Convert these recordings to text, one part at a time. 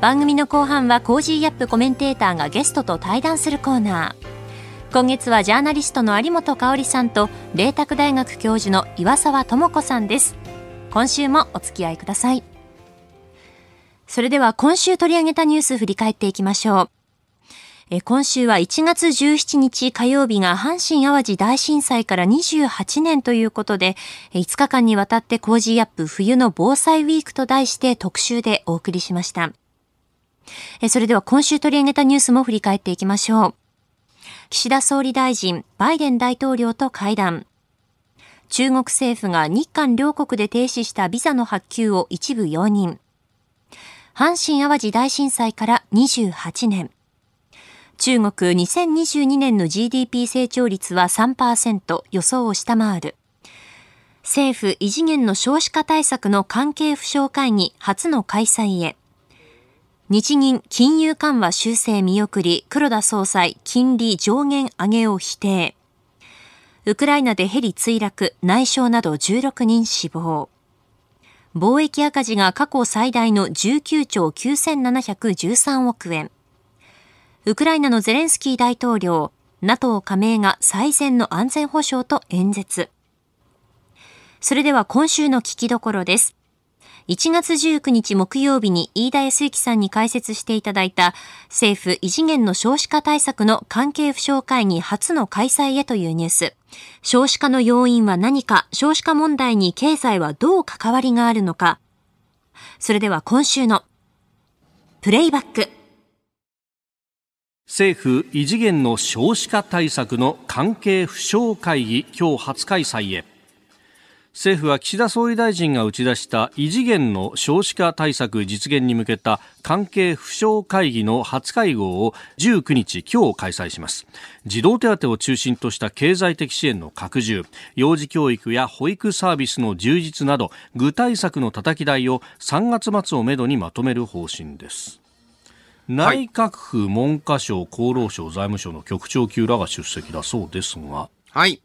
番組の後半は Cozy up コメンテーターがゲストと対談するコーナー。今月はジャーナリストの有本香さんと麗澤大学教授の岩澤知子さんです。今週もお付き合いください。それでは今週取り上げたニュース振り返っていきましょう。え今週は1月17日火曜日が阪神淡路大震災から28年ということで、5日間にわたって Cozy up 冬の防災ウィークと題して特集でお送りしました。それでは今週取り上げたニュースも振り返っていきましょう。岸田総理大臣、バイデン大統領と会談。中国政府が日韓両国で停止したビザの発給を一部容認。阪神淡路大震災から28年。中国2022年の GDP 成長率は3%予想を下回る。政府異次元の少子化対策の関係府省会議初の開催へ。日銀金融緩和修正見送り、黒田総裁金利上限上げを否定。ウクライナでヘリ墜落、内傷など16人死亡。貿易赤字が過去最大の19兆9713億円。ウクライナのゼレンスキー大統領、NATO 加盟が最善の安全保障と演説。それでは今週の聞きどころです。1月19日木曜日に飯田康之さんに解説していただいた政府異次元の少子化対策の関係府省会議初の開催へというニュース。少子化の要因は何か、少子化問題に経済はどう関わりがあるのか。それでは今週のプレイバック。政府異次元の少子化対策の関係府省会議今日初開催へ。政府は岸田総理大臣が打ち出した異次元の少子化対策実現に向けた関係府省会議の初会合を19日今日開催します。児童手当を中心とした経済的支援の拡充幼児教育や保育サービスの充実など具体策のたたき台を3月末をめどにまとめる方針です。内閣府文科省厚労省財務省の局長級らが出席だそうですが。はい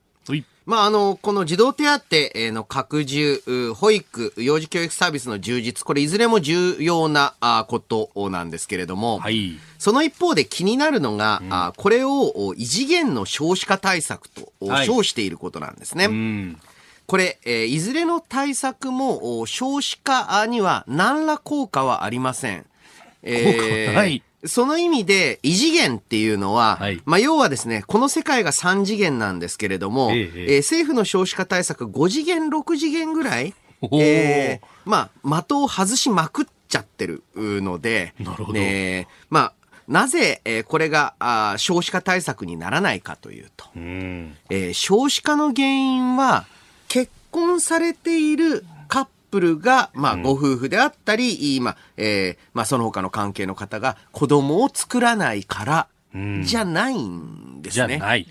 まあ、あの、この児童手当の拡充、保育、幼児教育サービスの充実、これいずれも重要なことなんですけれども、はい、その一方で気になるのが、うん、これを異次元の少子化対策と称していることなんですね。はいうんこれ、えー、いずれの対策も少子化には何ら効果はありません。えー、はい。その意味で、異次元っていうのは、はい、まあ、要はですね、この世界が3次元なんですけれども、えええー、政府の少子化対策5次元、6次元ぐらい、えー、まあ、的を外しまくっちゃってるので、なるほど。ね、まあ、なぜ、えー、これがあ少子化対策にならないかというと、うえー、少子化の原因は、結婚されているプルが、まあ、ご夫婦であったり、まあ、えー、まあ、その他の関係の方が子供を作らないから、じゃないんですね。はい。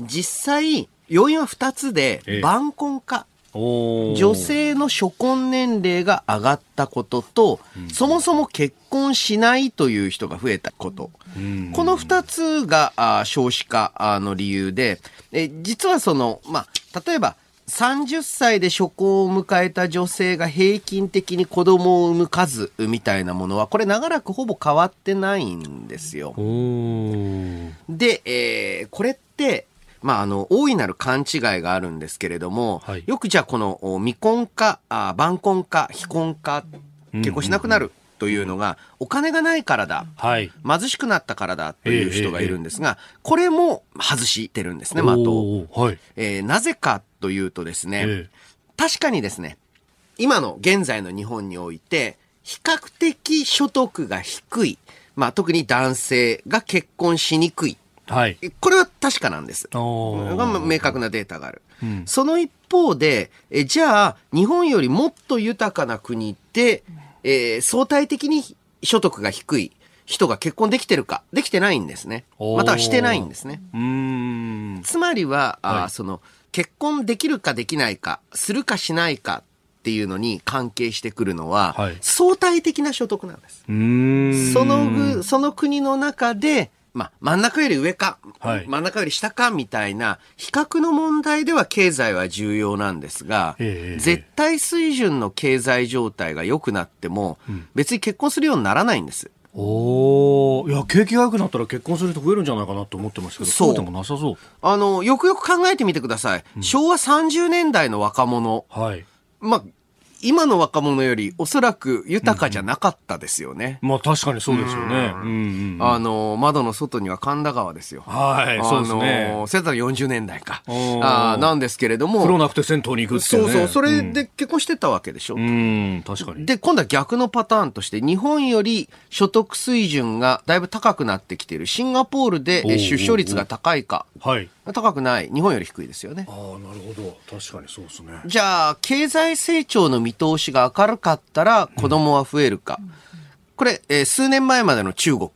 実際、要因は二つで、晩婚化。女性の初婚年齢が上がったことと、うん、そもそも結婚しないという人が増えたこと。うん、この二つがあ少子化の理由で、え実はその、まあ、例えば、30歳で初婚を迎えた女性が平均的に子供を産む数みたいなものは、これ長らくほぼ変わってないんですよ。で、えー、これって、まあ、あの、大いなる勘違いがあるんですけれども、はい、よくじゃあこの未婚化、あ晩婚化、非婚化、結婚しなくなる。というのが、お金がないからだ、はい、貧しくなったからだという人がいるんですが、これも外してるんですね、的を。はい、えー、なぜかというとですね、えー、確かにですね、今の現在の日本において、比較的所得が低い、まあ、特に男性が結婚しにくい。はい、これは確かなんです。明確なデータがある。うん、その一方でえ、じゃあ、日本よりもっと豊かな国で、えー、相対的に所得が低い、人が結婚できてるか、できてないんですね。またはしてないんですね。うん。つまりは、あーはいその、結婚できるかできないか、するかしないかっていうのに関係してくるのは、はい相対的な所得なんです。うん。そのぐ、その国の中で、まあ、真ん中より上か、はい真ん中より下かみたいな、比較の問題では経済は重要なんですが、ええ絶対水準の経済状態が良くなっても、別に結婚するようにならないんです。おお、いや景気が良くなったら結婚する人増えるんじゃないかなと思ってましたけど、そうでもなさそう。あの、よくよく考えてみてください。昭和30年代の若者、はい。まあ、今の若者よりおそらく豊かじゃなかったですよね。まあ確かにそうですよね。うんうん。あの、窓の外には神田川ですよ。はい、そうですあねの。。せたら40年代か。あーなんですけれども。風呂なくて銭湯に行くっていうね。そうそう、それで結婚してたわけでしょ。うん。うん、確かに。で、今度は逆のパターンとして、日本より所得水準がだいぶ高くなってきているシンガポールで出生率が高いか。はい。高くない。日本より低いですよね。ああ、なるほど。確かにそうですね。じゃあ、経済成長の見通しが明るかったら子供は増えるか。これ、えー数年前までの中国。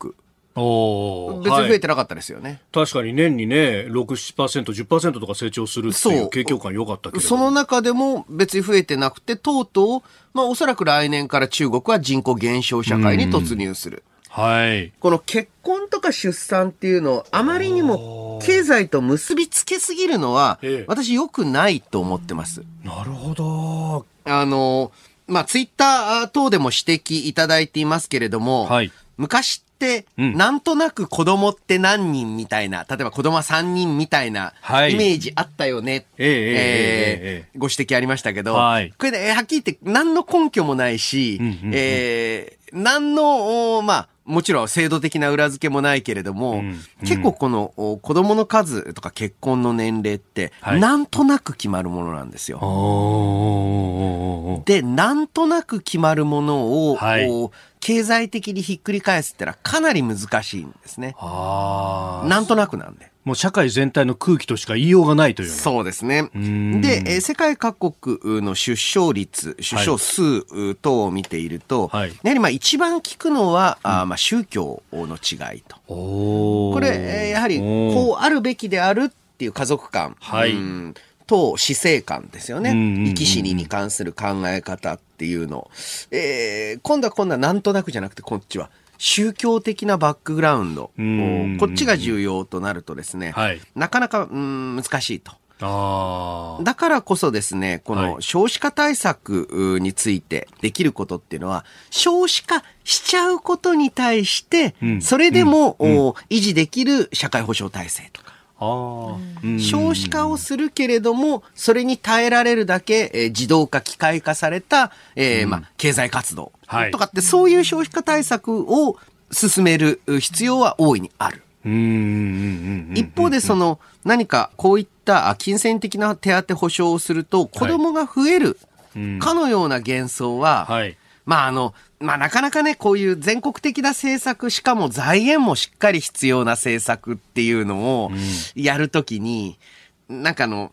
おお。別に増えはいてなかったですよね。確かに年にね、6、7%、10%とか成長するっていそうう景況感良かったけど。その中でも別に増えてなくて、とうとう、まあおそらく来年から中国は人口減少社会に突入する。はい。この結婚とか出産っていうのをあまりにも経済と結びつけすぎるのはええ、私良くないと思ってます。なるほど。あの、まあ、ツイッター等でも指摘いただいていますけれども、はい。昔って、うん。なんとなく子供って何人みたいな、例えば子供は3人みたいなはい。イメージあったよね。えご指摘ありましたけど、はい。これで、えーはっきり言って何の根拠もないし、えー何の、おまあ、もちろん制度的な裏付けもないけれども、うん結構このお子供の数とか結婚の年齢って、はい。なんとなく決まるものなんですよ。で、なんとなく決まるものを、はい経済的にひっくり返すってのはかなり難しいんですね。ああ。なんとなくなんで。もう社会全体の空気としか言いようがないという。そうですね。んで、えー世界各国の出生率、出生数等を見ていると、はいやはりまあ一番聞くのは、あーまあ宗教の違いと。これ、えーやはりこうあるべきであるっていう家族観。はいうんと死生観ですよね。生き死にに関する考え方っていうの。えー今度は今度はなんとなくじゃなくてこっちは宗教的なバックグラウンド。こっちが重要となるとですね、はいなかなか、うん、難しいと。だからこそですね、こはいの少子化対策についてできることっていうのは、少子化しちゃうことに対してう、んそれでも、お維持できる社会保障体制とか。ああ。うん少子化をするけれども、それに耐えられるだけ、えー自動化、機械化された、えーまあ、経済活動はいとかって、そういう少子化対策を進める必要は大いにある。うんうんうんうん。一方でその何かこういったあ金銭的な手当保障をすると子供が増えるうんかのような幻想は、はい。まああの、まあなかなかね、こういう全国的な政策、しかも財源もしっかり必要な政策っていうのをやるときに、なんかあの、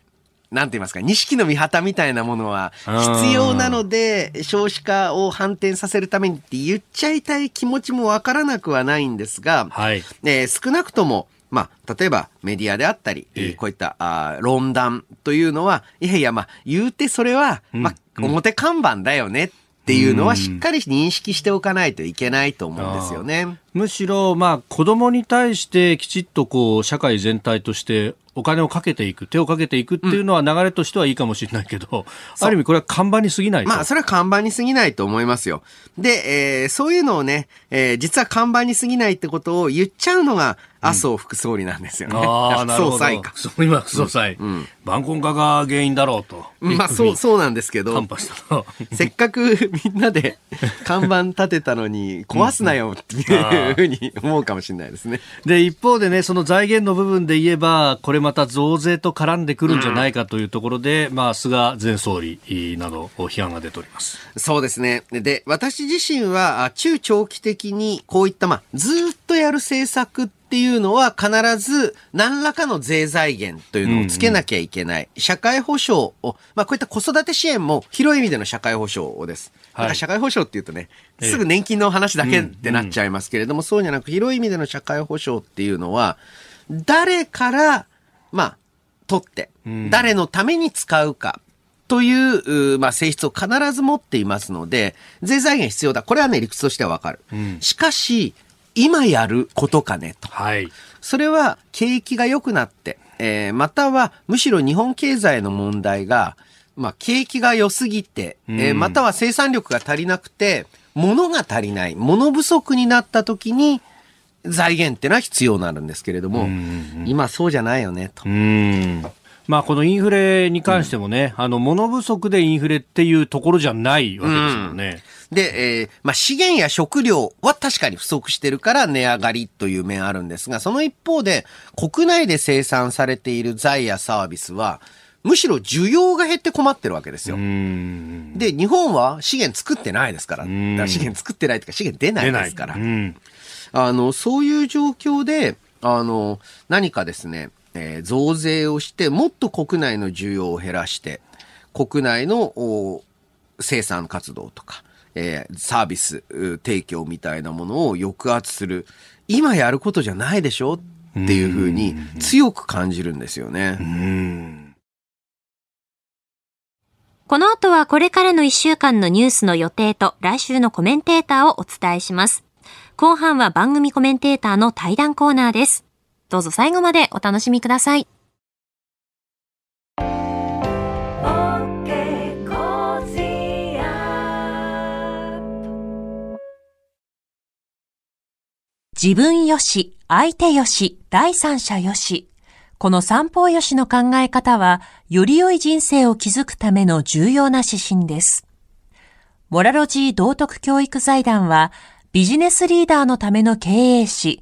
なんて言いますか、錦の御旗みたいなものは必要なので、少子化を反転させるためにって言っちゃいたい気持ちもわからなくはないんですが、はい。えー少なくとも、まあ、例えばメディアであったり、ええ。こういったあー論壇というのは、いやいや、まあ、言うてそれは、まあ、うん。表看板だよねっていうのはしっかり認識しておかないといけないと思うんですよね。むしろ、まあ、子供に対してきちっとこう、社会全体としてお金をかけていく、手をかけていくっていうのは流れとしてはいいかもしれないけど、ある意味これは看板に過ぎないと。まあ、それは看板に過ぎないと思いますよ。で、えーそういうのをね、えー実は看板に過ぎないってことを言っちゃうのが、麻生副総理なんですよね。ああ、なるほど。副総裁か。そう今、副総裁。晩婚化が原因だろうと。まあ、そう、そうなんですけど。せっかくみんなで看板立てたのに壊すなよっていうふうに思うかもしれないですね。で、一方でね、その財源の部分で言えば、これまた増税と絡んでくるんじゃないかというところで、まあ、菅前総理など、批判が出ております。そうですね。で、私自身はあ中長期的にこういった、まあ、ずーっとやる政策ってっていうのは必ず何らかの税財源というのをつけなきゃいけない。うんうん、社会保障を、まあこういった子育て支援も広い意味での社会保障です。はい、社会保障っていうとね、すぐ年金の話だけってなっちゃいますけれども、そうじゃなく広い意味での社会保障っていうのは、誰から、まあ、取って、誰のために使うか、という、まあ、性質を必ず持っていますので、税財源必要だ。これはね、理屈としてはわかる。うん、しかし、今やることかねと。はい。それは景気が良くなって、えー、またはむしろ日本経済の問題が、まあ、景気が良すぎて、えー、または生産力が足りなくて、物が足りない、物不足になった時に、財源ってのは必要になるんですけれども、今そうじゃないよね、と。まあ、このインフレに関してもね、うん、あの、物不足でインフレっていうところじゃないわけですよね。うん、で、えー、まあ、資源や食料は確かに不足してるから値上がりという面あるんですが、その一方で、国内で生産されている財やサービスは、むしろ需要が減って困ってるわけですよ。で、日本は資源作ってないですから。から資源作ってないというか資源出ないですから。あの、そういう状況で、あの、何かですね、えー、増税をして、もっと国内の需要を減らして、国内の生産活動とか、えー、サービス提供みたいなものを抑圧する。今やることじゃないでしょっていうふうに強く感じるんですよね。この後はこれからの一週間のニュースの予定と来週のコメンテーターをお伝えします。後半は番組コメンテーターの対談コーナーです。どうぞ最後までお楽しみください。自分よし、相手よし、第三者よし。この三方よしの考え方は、より良い人生を築くための重要な指針です。モラロジー道徳教育財団は、ビジネスリーダーのための経営誌、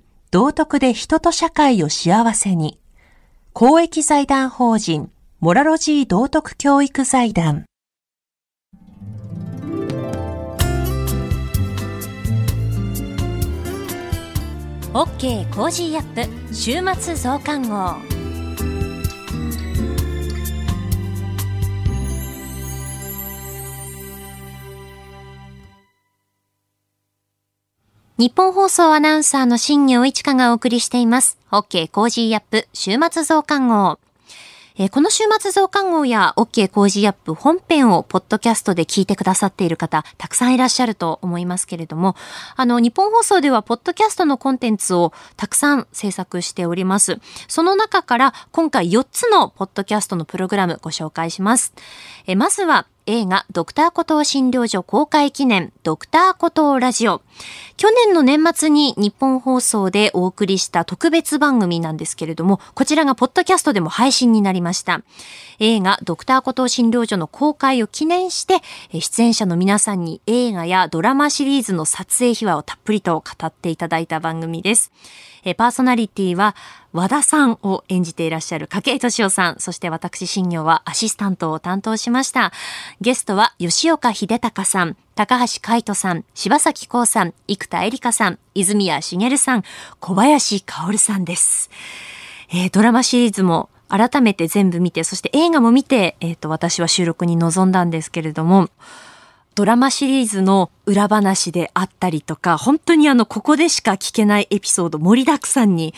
道徳で人と社会を幸せに。公益財団法人、モラロジー道徳教育財団。OK コージーアップ週末増刊号。ニッポン放送アナウンサーの新行市佳がお送りしています。OK コージーアップ週末増刊号。え、この週末増刊号や OK コージーアップ本編をポッドキャストで聞いてくださっている方、たくさんいらっしゃると思いますけれども、あの、ニッポン放送ではポッドキャストのコンテンツをたくさん制作しております。その中から今回4つのポッドキャストのプログラムご紹介します。え、まずは、映画ドクターコトー診療所公開記念ドクターコトーラジオ。去年の年末に日本放送でお送りした特別番組なんですけれども、こちらがポッドキャストでも配信になりました。映画ドクターコトー診療所の公開を記念して、出演者の皆さんに映画やドラマシリーズの撮影秘話をたっぷりと語っていただいた番組です。えパーソナリティは和田さんを演じていらっしゃる筧敏夫さん、そして私、新業はアシスタントを担当しました。ゲストは吉岡秀隆さん、高橋海人さん、柴崎幸さん、生田絵梨香さん、泉谷茂さん、小林薫さんです。えー、ドラマシリーズも改めて全部見て、そして映画も見て、えっ、ー、と、私は収録に臨んだんですけれども、ドラマシリーズの裏話であったりとか、本当にあの、ここでしか聞けないエピソード盛りだくさんに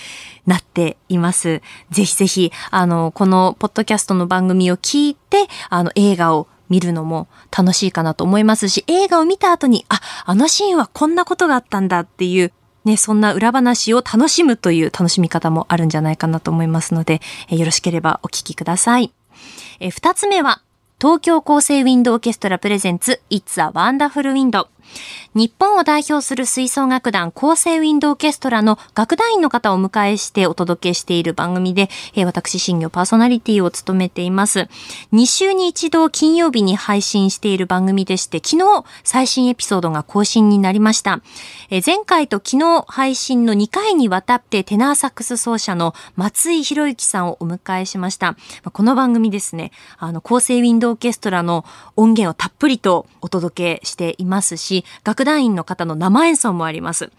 なっています。ぜひぜひ、あの、このポッドキャストの番組を聞いて、あの、映画を見るのも楽しいかなと思いますし、映画を見た後に、あ、あのシーンはこんなことがあったんだっていう、ね、そんな裏話を楽しむという楽しみ方もあるんじゃないかなと思いますので、よろしければお聞きください。え二つ目は、東京厚生ウィンドオーケストラプレゼンツ It's a Wonderful Wind 日本を代表する吹奏楽団構成ウィンドオーケストラの楽団員の方をお迎えしてお届けしている番組で、えー、私、新業パーソナリティを務めています。2週に一度金曜日に配信している番組でして、昨日最新エピソードが更新になりました。えー、前回と昨日配信の2回にわたってテナーサックス奏者の松井博之さんをお迎えしました。この番組ですね、あの、構成ウィンドオーケストラの音源をたっぷりとお届けしていますし、楽団員の方の生演奏もあります。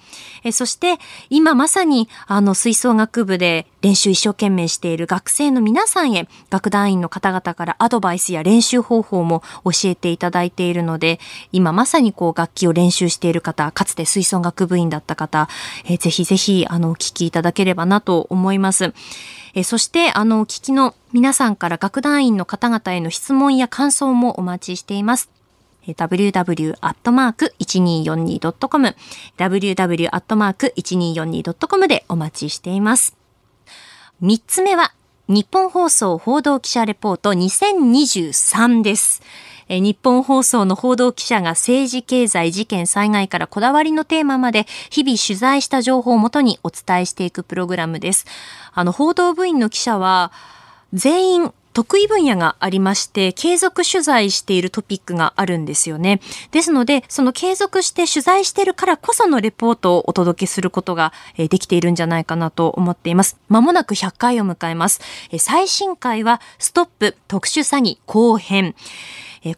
えそして、今まさに、あの、吹奏楽部で練習一生懸命している学生の皆さんへ、楽団員の方々からアドバイスや練習方法も教えていただいているので、今まさにこう楽器を練習している方、かつて吹奏楽部員だった方、えぜひぜひ、あの、お聞きいただければなと思います。えそして、あの、お聞きの皆さんから楽団員の方々への質問や感想もお待ちしています。www.1242.com www.1242.com でお待ちしています。三つ目は、日本放送報道記者レポート2023です。日本放送の報道記者が政治、経済、事件、災害からこだわりのテーマまで日々取材した情報をもとにお伝えしていくプログラムです。あの、報道部員の記者は全員得意分野がありまして、継続取材しているトピックがあるんですよね。ですので、その継続して取材してるからこそのレポートをお届けすることができているんじゃないかなと思っています。まもなく100回を迎えます。最新回は、ストップ特殊詐欺後編。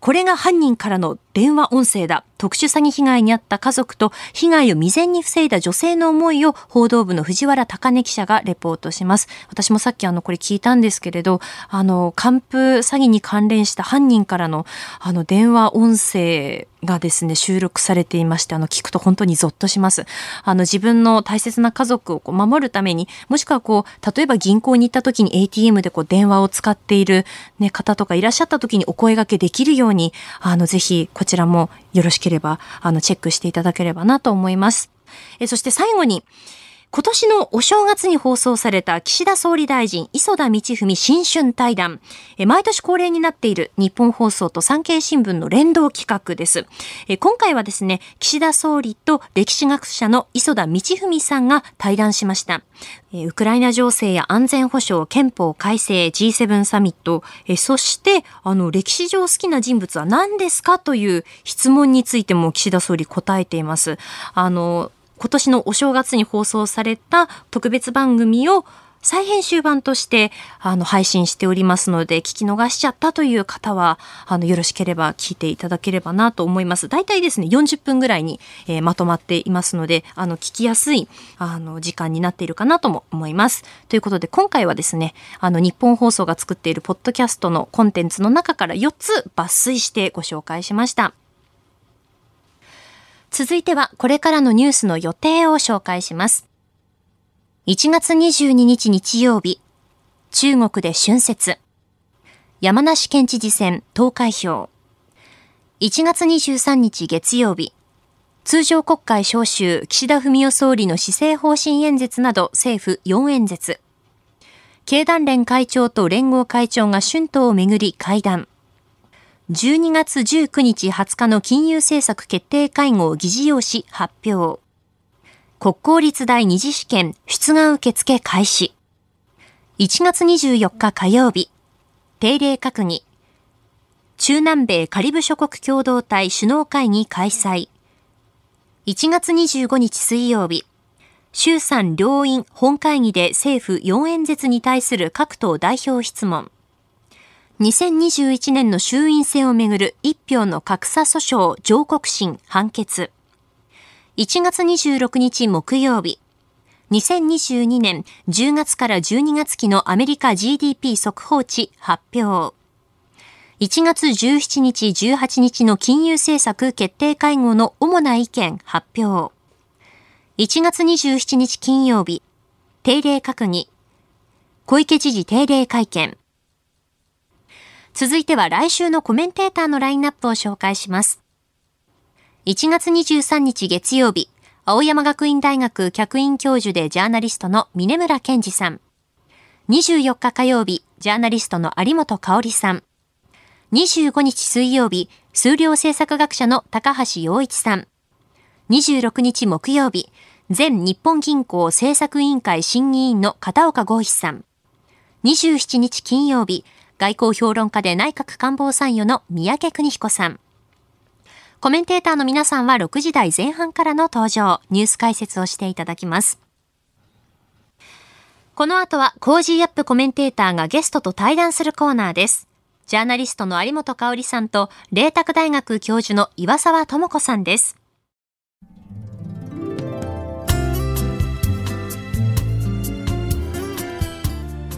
これが犯人からの電話音声だ。特殊詐欺被害に遭った家族と被害を未然に防いだ女性の思いを報道部の藤原高根記者がレポートします。私もさっきあのこれ聞いたんですけれど、あの、還付詐欺に関連した犯人からのあの電話音声がですね、収録されていまして、あの、聞くと本当にゾッとします。あの、自分の大切な家族をこう守るために、もしくはこう、例えば銀行に行った時に ATM でこう、電話を使っているね、方とかいらっしゃった時にお声掛けできるように、あの、ぜひ、こちらもよろしければ、あの、チェックしていただければなと思います。えそして最後に、今年のお正月に放送された岸田総理大臣磯田道文新春対談。毎年恒例になっている日本放送と産経新聞の連動企画です。今回はですね、岸田総理と歴史学者の磯田道文さんが対談しました。ウクライナ情勢や安全保障、憲法改正、G7 サミット、そして、あの、歴史上好きな人物は何ですかという質問についても岸田総理答えています。あの、今年のお正月に放送された特別番組を再編集版としてあの配信しておりますので聞き逃しちゃったという方はあのよろしければ聞いていただければなと思います。大体ですね40分ぐらいに、えー、まとまっていますのであの聞きやすいあの時間になっているかなとも思います。ということで今回はですねあの日本放送が作っているポッドキャストのコンテンツの中から4つ抜粋してご紹介しました。続いてはこれからのニュースの予定を紹介します。1月22日日曜日、中国で春節。山梨県知事選投開票。1月23日月曜日、通常国会召集岸田文雄総理の施政方針演説など政府4演説。経団連会長と連合会長が春闘をめぐり会談。12月19日20日の金融政策決定会合議事要旨発表。国公立大二次試験出願受付開始。1月24日火曜日、定例閣議。中南米カリブ諸国共同体首脳会議開催。1月25日水曜日、衆参両院本会議で政府4演説に対する各党代表質問。2021年の衆院選をめぐる一票の格差訴訟上告審判決。1月26日木曜日。2022年10月から12月期のアメリカ GDP 速報値発表。1月17日18日の金融政策決定会合の主な意見発表。1月27日金曜日。定例閣議。小池知事定例会見。続いては来週のコメンテーターのラインナップを紹介します。1月23日月曜日、青山学院大学客員教授でジャーナリストの峰村健二さん。24日火曜日、ジャーナリストの有本香里さん。25日水曜日、数量政策学者の高橋洋一さん。26日木曜日、前日本銀行政策委員会審議員の片岡豪一さん。27日金曜日、外交評論家で内閣官房参与の三宅邦彦さん。コメンテーターの皆さんは6時台前半からの登場、ニュース解説をしていただきます。この後は Cozy up コメンテーターがゲストと対談するコーナーです。ジャーナリストの有本香さんと、麗澤大学教授の岩澤知子さんです。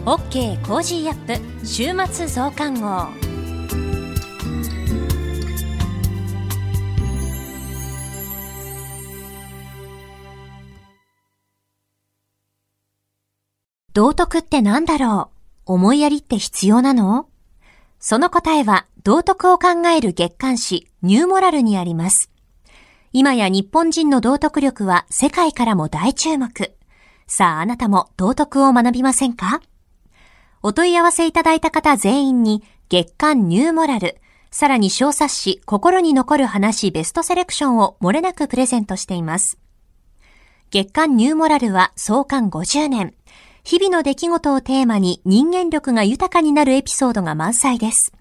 OK コージーアップ週末増刊号。道徳って何だろう？思いやりって必要なの？その答えは道徳を考える月刊誌ニューモラルにあります。今や日本人の道徳力は世界からも大注目。さああなたも道徳を学びませんか？お問い合わせいただいた方全員に月刊ニューモラル、さらに小冊子心に残る話ベストセレクションを漏れなくプレゼントしています。月刊ニューモラルは創刊50年。日々の出来事をテーマに人間力が豊かになるエピソードが満載です。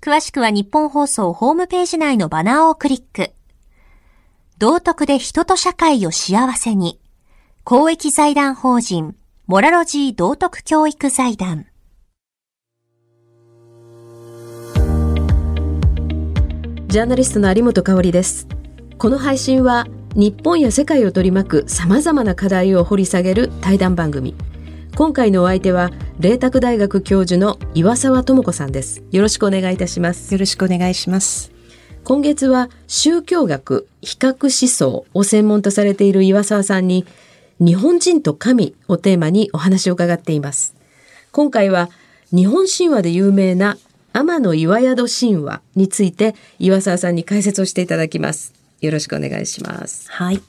詳しくは日本放送ホームページ内のバナーをクリック。道徳で人と社会を幸せに。公益財団法人、モラロジー道徳教育財団。ジャーナリストの有本香里です。この配信は日本や世界を取り巻く様々な課題を掘り下げる対談番組。今回のお相手は麗澤大学教授の岩沢智子さんですよろしくお願いいたしますよろしくお願いします今月は宗教学比較思想を専門とされている岩沢さんに日本人と神をテーマにお話を伺っています今回は日本神話で有名な天の岩宿神話について岩沢さんに解説をしていただきます。よろしくお願いします。はい。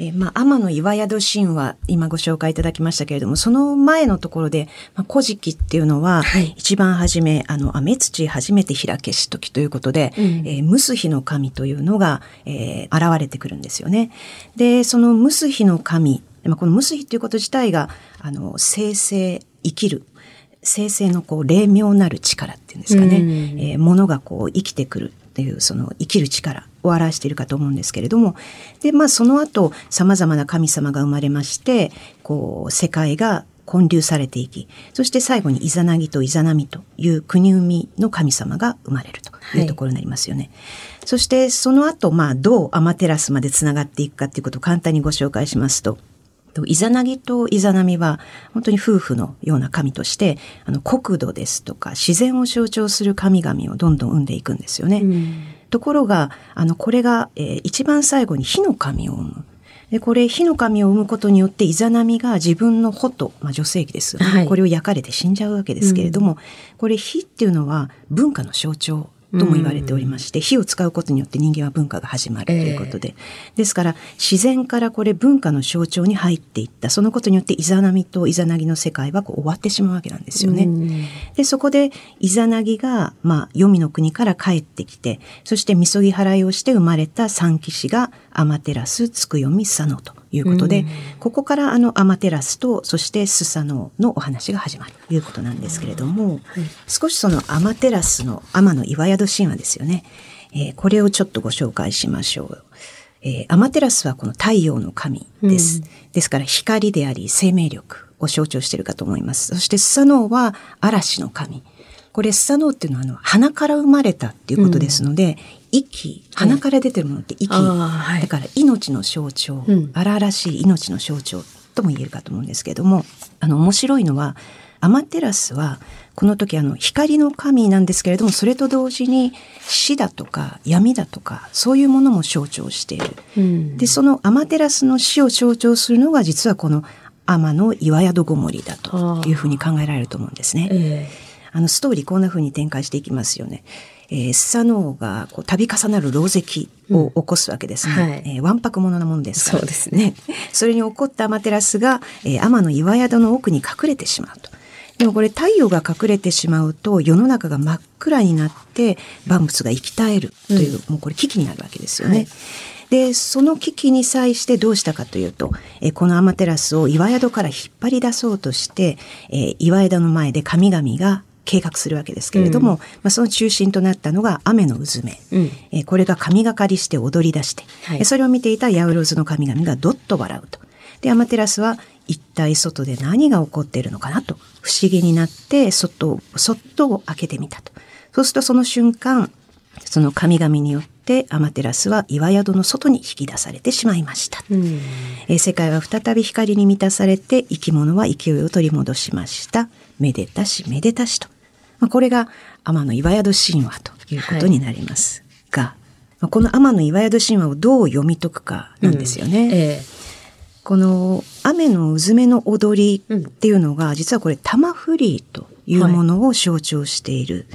えー、まあ、天の岩宿神話、今ご紹介いただきましたけれども、その前のところで、まあ、古事記っていうのは、はい、一番初め、あの、雨土初めて開けし時ということで、うん、えー、ムスヒの神というのが、えー、現れてくるんですよね。で、そのムスヒの神、まあ、このムスヒということ自体が、あの、生成、生きる、生成のこう霊妙なる力っていうんですかね、うん、えー、ものがこう生きてくるっていうその生きる力を表しているかと思うんですけれどもでまあその後さまざまな神様が生まれましてこう世界が建立されていきそして最後にイザナギとイザナミという国生みの神様が生まれるというところになりますよね。はい、そしてその後まあどうアマテラスまでつながっていくかということを簡単にご紹介しますと。イザナギとイザナミは本当に夫婦のような神としてあの国土ですとか自然を象徴する神々をどんどん生んでいくんですよね。うん、ところがあのこれが、えー、一番最後に火の神を生む。でこれ火の神を生むことによってイザナミが自分の穂と、まあ、女性器です、はい、これを焼かれて死んじゃうわけですけれども、うん、これ火っていうのは文化の象徴とも言われておりまして、火を使うことによって人間は文化が始まるということで、えー、ですから自然からこれ文化の象徴に入っていった。そのことによってイザナミとイザナギの世界はこう終わってしまうわけなんですよね。でそこでイザナギが、まあ、黄泉の国から帰ってきてそしてみそぎ払いをして生まれた三騎士がアマテラス、ツクヨミ、サノということで、ここからあのアマテラスとそしてスサノオのお話が始まるということなんですけれども、はい、少しそのアマテラスの天の岩宿神話ですよね、えー、これをちょっとご紹介しましょう。えー、アマテラスはこの太陽の神です。うん、ですから光であり生命力を象徴しているかと思います。そしてスサノオは嵐の神。これスサノオっていうのはあの鼻から生まれたっていうことですので、息鼻から出てるものって息、はい、だから命の象徴、うん、荒々しい命の象徴とも言えるかと思うんですけれどもあの面白いのはアマテラスはこの時あの光の神なんですけれどもそれと同時に死だとか闇だとかそういうものも象徴している。うん、でそのアマテラスの死を象徴するのが実はこの天の岩宿ごもりだというふうに考えられると思うんですね。えー、あのストーリーこんなふうに展開していきますよね。えー、スサノオがこう度重なる狼藉を起こすわけですね。うんはい、えー、わんぱく者なものですから。そうですね。それに起こったアマテラスが、えー、天の岩宿の奥に隠れてしまうと。でもこれ太陽が隠れてしまうと世の中が真っ暗になって万物が生き絶えるという、うん、もうこれ危機になるわけですよね。はいで、その危機に際してどうしたかというと、えこのアマテラスを岩宿から引っ張り出そうとして、え岩枝の前で神々が計画するわけですけれども、うん、まあ、その中心となったのが雨のうずめ、うん、えこれが神がかりして踊り出して、はい、それを見ていたヤウロズの神々がどっと笑うと。でアマテラスは一体外で何が起こっているのかなと不思議になって外をそっと開けてみたと。そうするとその瞬間その神々によってアマテラスは岩宿の外に引き出されてしまいました、うん、え世界は再び光に満たされて生き物は勢いを取り戻しました。めでたしめでたしと、まあ、これが天の岩宿神話ということになります、はい、が、まあ、この天の岩宿神話をどう読み解くかなんですよね、うん。えーこの雨のうずめの踊りっていうのが、実はこれ玉振りというものを象徴している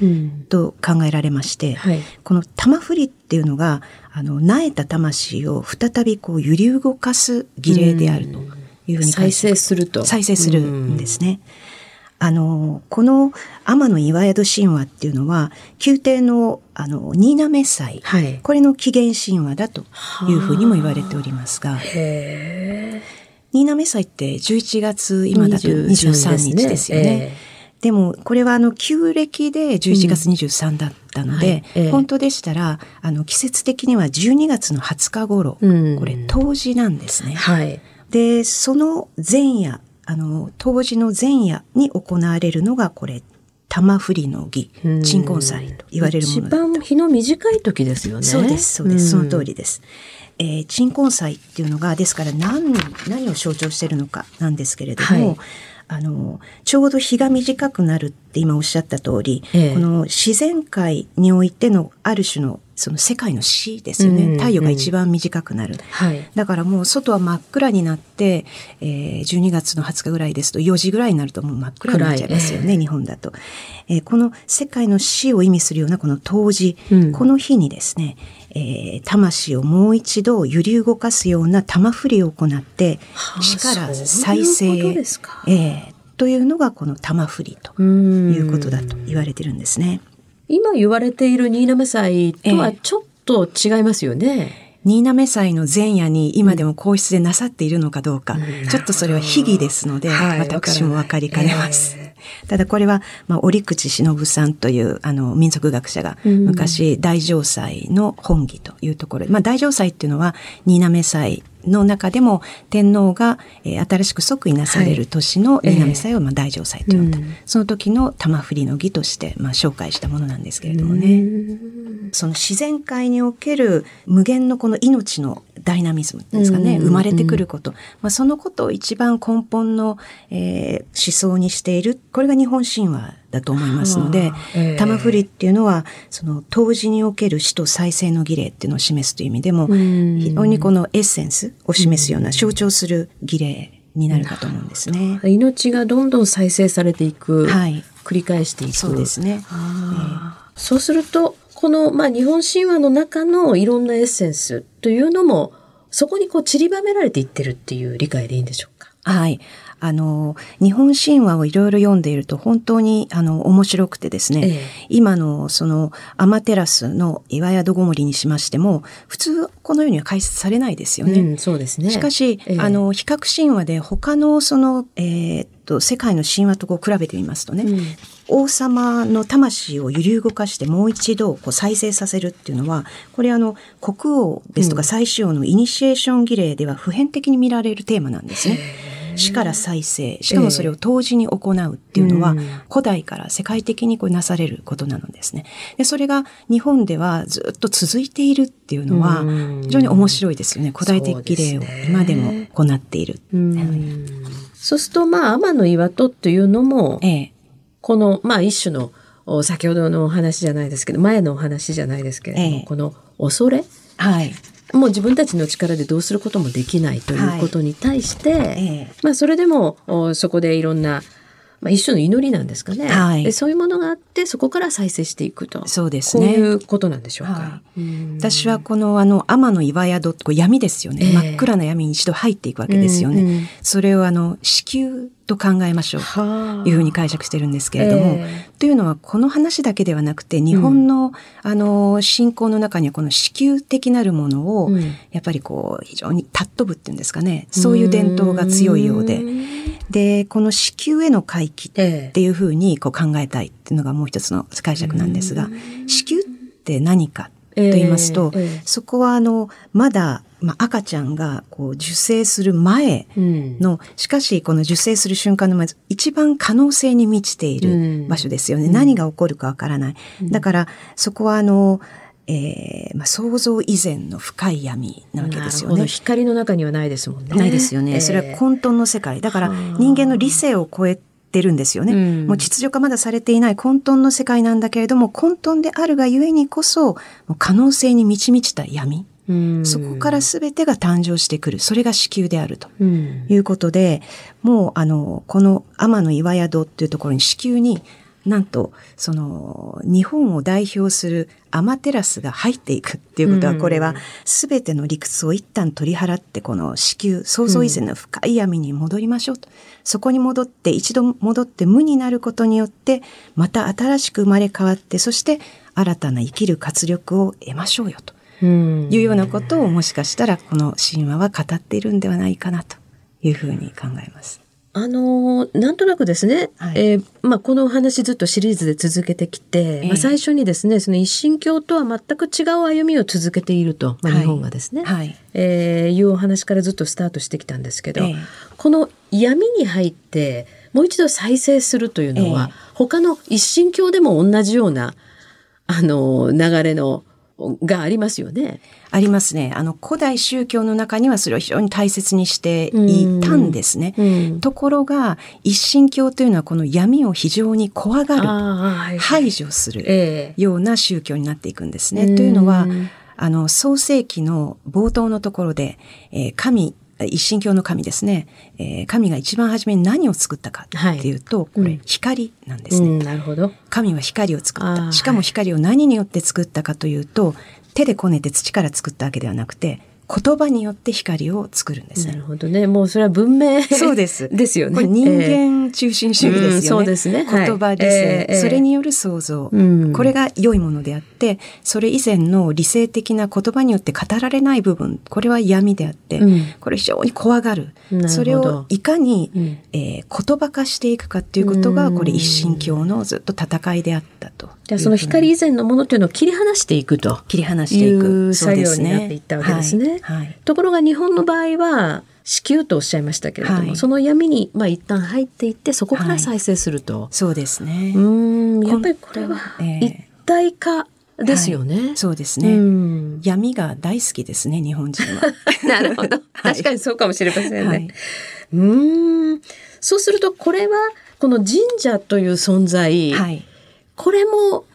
と考えられまして、はい、この玉振りっていうのが、あの、苗えた魂を再びこう揺り動かす儀礼であるというふうに再生すると。再生するんですね。あの、この天の岩宿神話っていうのは、宮廷の、あの、新滑祭、はい、これの起源神話だというふうにも言われておりますが、新滑祭って11月、今だと23日ですよね。でも、これはあの、旧暦で11月23だったので、うん。はい、本当でしたら、あの、季節的には12月の20日頃、うん、これ、冬至なんですね。はい。で、その前夜、あの、冬至の前夜に行われるのが、これ、玉振りの儀、鎮魂祭と言われるもの一番日の短い時ですよね。そうです、そうです、その通りです。えー、鎮魂祭っていうのが、ですから何、何を象徴しているのかなんですけれども、はい。あの、ちょうど日が短くなるって今おっしゃった通り、ええ、この自然界においてのある種のその世界の死ですよね、うんうん、太陽が一番短くなる、はい、だからもう外は真っ暗になって、えー、12月の20日ぐらいですと4時ぐらいになるともう真っ暗になっちゃいますよね、えー、日本だと、えー、この世界の死を意味するようなこの冬至、うん、この日にですね、えー、魂をもう一度揺り動かすような玉振りを行って、死から再生、えー、というのがこの玉振りということだと言われてるんですね。今言われている新滑祭とはちょっと違いますよね。えー新滑祭の前夜に今でも皇室でなさっているのかどうか、うん、ちょっとそれは秘儀ですので、はい、私も分かりかねます。えー、ただこれは、まあ、折口忍さんというあの民族学者が昔大城祭の本義というところ。で、まあ、大城祭っていうのは新滑祭の中でも天皇が、えー、新しく即位なされる年の南祭を、まあ、大城祭と。呼ん。だ、その時の玉振りの儀として、まあ、紹介したものなんですけれどもね。その自然界における無限のこの命のダイナミズムですかね、生まれてくること、まあ、そのことを一番根本の、えー、思想にしている。これが日本神話だと思いますので、えー、玉振りっていうのはその当時における死と再生の儀礼っていうのを示すという意味でも、非常にこのエッセンスを示すような象徴する儀礼になるかと思うんですね。命がどんどん再生されていく、はい、繰り返していく。そうですね。えー、そうするとこの、まあ、日本神話の中のいろんなエッセンスというのもそこにこう散りばめられていってるっていう理解でいいんでしょうかはい。あの、日本神話をいろいろ読んでいると本当にあの面白くてですね、ええ、今のそのアマテラスの岩宿ごもりにしましても、普通このようには解説されないですよね。うん、そうですね。しかし、え、あの、比較神話で他のその、えー、っと、世界の神話とこう比べてみますとね、うん王様の魂を揺り動かしてもう一度こう再生させるっていうのはこれあの国王ですとか最終王のイニシエーション儀礼では普遍的に見られるテーマなんですね。死から再生。しかもそれを同時に行うっていうのは、古代から世界的にこうなされることなのですね。でそれが日本ではずっと続いているっていうのは非常に面白いですよね。古代的儀礼を今でも行っている。そうするとまあ天の岩戸っていうのも、ええ、このまあ一種の先ほどのお話じゃないですけど前のお話じゃないですけれども、ええ、この恐れ、はい、もう自分たちの力でどうすることもできないということに対して、はい。ええ、まあそれでもそこでいろんなまあ、一種の祈りなんですかね、はい。でそういうものがあってそこから再生していくと。そうですね。こういうことなんでしょう。か。はうん。私はこのあの天の岩宿ってこう闇ですよね、ええ。真っ暗な闇に一度入っていくわけですよね。うんうんそれをあの子宮と考えましょう。はあ。というふうに解釈してるんですけれども、えというのはこの話だけではなくて日本の、あの信仰の中にはこの子宮的なるものを、うん。やっぱりこう非常に尊ぶっていうんですかね。そういう伝統が強いようで。んでこの子宮への回帰えっていうふうにこう考えたいっていうのがもう一つの解釈なんですが、子宮って何かと言いますと、ええええそこはあのまだ、まあ、赤ちゃんがこう受精する前うん。のしかしこの受精する瞬間の前一番可能性に満ちている場所ですよね、うん何が起こるかわからない、だからそこはあの、えーまあ、想像以前の深い闇なわけですよね。光の中にはないですもんね。ないですよね。ええそれは混沌の世界。だからはあ人間の理性を超えてるんですよね。うんもう秩序化まだされていない混沌の世界なんだけれども、混沌であるがゆえにこそ、もう可能性に満ち満ちた闇。うんそこから全てが誕生してくる。それが子宮であると。うんいうことで、もうあの、この天の岩宿っていうところに子宮に、なんと、その、日本を代表するアマテラスが入っていくっていうことは、うんこれは全ての理屈を一旦取り払って、この子宮、想像以前の深い闇に戻りましょうと。そこに戻って、一度戻って無になることによって、また新しく生まれ変わって、そして新たな生きる活力を得ましょうよと。うんいうようなことをもしかしたらこの神話は語っているんではないかなというふうに考えます。あのーなんとなくですね、はい。えーまあ、このお話ずっとシリーズで続けてきて、ええ。まあ、最初にですねその一神教とは全く違う歩みを続けていると、まあ、はい。日本がですね、はい。えーいうお話からずっとスタートしてきたんですけど、ええ。この闇に入ってもう一度再生するというのは、ええ。他の一神教でも同じようなあの流れのがありますよね。ありますね。あの古代宗教の中にはそれを非常に大切にしていたんですね。うんところが一神教というのはこの闇を非常に怖がる、はい排除するええような宗教になっていくんですね。うんというのは、あの創世記の冒頭のところで、えー神一神教の神ですね、えー神が一番初めに何を作ったかっていうと、これうん光なんですね。うん、なるほど。神は光を作った。しかも光を何によって作ったかというと、手でこねて土から作ったわけではなくて、言葉によって光を作るんですね。なるほどね。もうそれは文明そうです。ですよね。これ人間中心主義ですよね。うんそうですねはい言葉理性、ええそれによる創造、うんこれが良いものであって、それ以前の理性的な言葉によって語られない部分、これは闇であって、うんこれ非常に怖がるなるそれをいかに、うんえー言葉化していくかっていうことが、うんこれ一神教のずっと戦いであったと。じゃあその光以前のものというのを切り離していくと。切り離していいく。う作業になっていったわけですねはい。はいところが日本の場合は子宮とおっしゃいましたけれども、はいその闇にまあ一旦入っていってそこから再生すると。そうですね。うーんやっぱりこれはええ一体化ですよね。そうですうね。ん闇が大好きですね、日本人は。なるほど。はい確かにそうかもしれませんね。はい。うーん。そうするとこれはこの神社という存在、はい。これも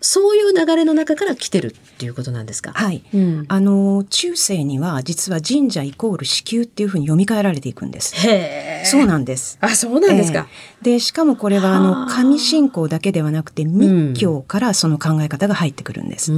そういう流れの中から来てるっていうことなんですか。はい。うん、あの、中世には実は神社イコール子宮っていうふうに読み替えられていくんです。へえ。そうなんです。あ、そうなんですか。ええで、しかもこれはあはの、あ神信仰だけではなくて密教からその考え方が入ってくるんです。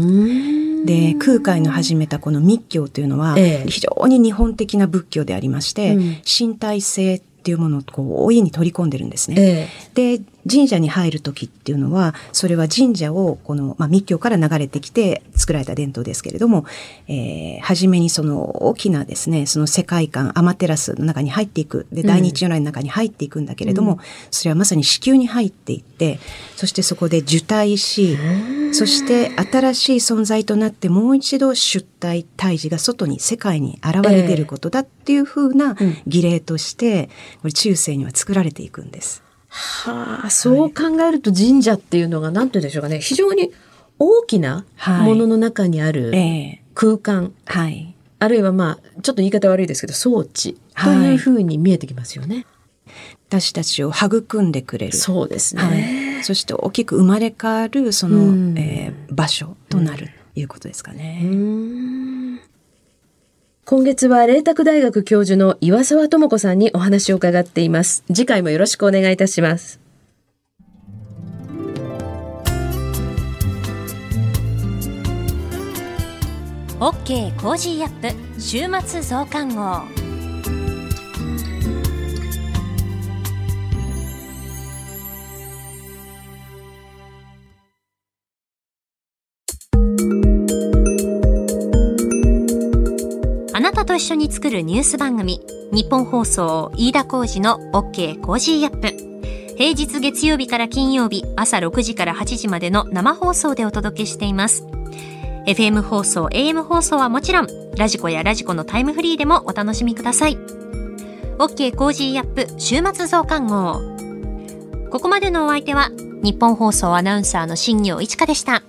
で、空海の始めたこの密教というのは、ええ非常に日本的な仏教でありまして、うん身体性っていうものをこう大いに取り込んでるんですね。ええで神社に入る時っていうのはそれは神社をこの、まあ、密教から流れてきて作られた伝統ですけれども、えー初めにその大きなですねその世界観アマテラスの中に入っていくでうん大日如来の中に入っていくんだけれども、それはまさに子宮に入っていってそしてそこで受胎しそして新しい存在となってもう一度出体胎児が外に世界に現れ出ることだっていうふうなうん儀礼としてこれ中世には作られていくんです。はあ、そう考えると神社っていうのが何て言うんでしょうかね、非常に大きなはいものの中にあるええ空間、はい。あるいはまあ、ちょっと言い方悪いですけど、装置というふうに見えてきますよね。私たちを育んでくれる。そうですね。はい。そして大きく生まれ変わるその、うんえー場所となるということですかうね。ーん今月は麗澤大学教授の岩澤知子さんにお話を伺っています。次回もよろしくお願いいたします。OK コージーアップ週末増刊号。あなたと一緒に作るニュース番組日本放送飯田浩二の OK Cozy up。平日月曜日から金曜日朝6時から8時までの生放送でお届けしています。FM 放送 AM 放送はもちろんラジコやラジコのタイムフリーでもお楽しみください。OK コージーアップ週末増刊号。ここまでのお相手はニッポン放送アナウンサーの新行市佳でした。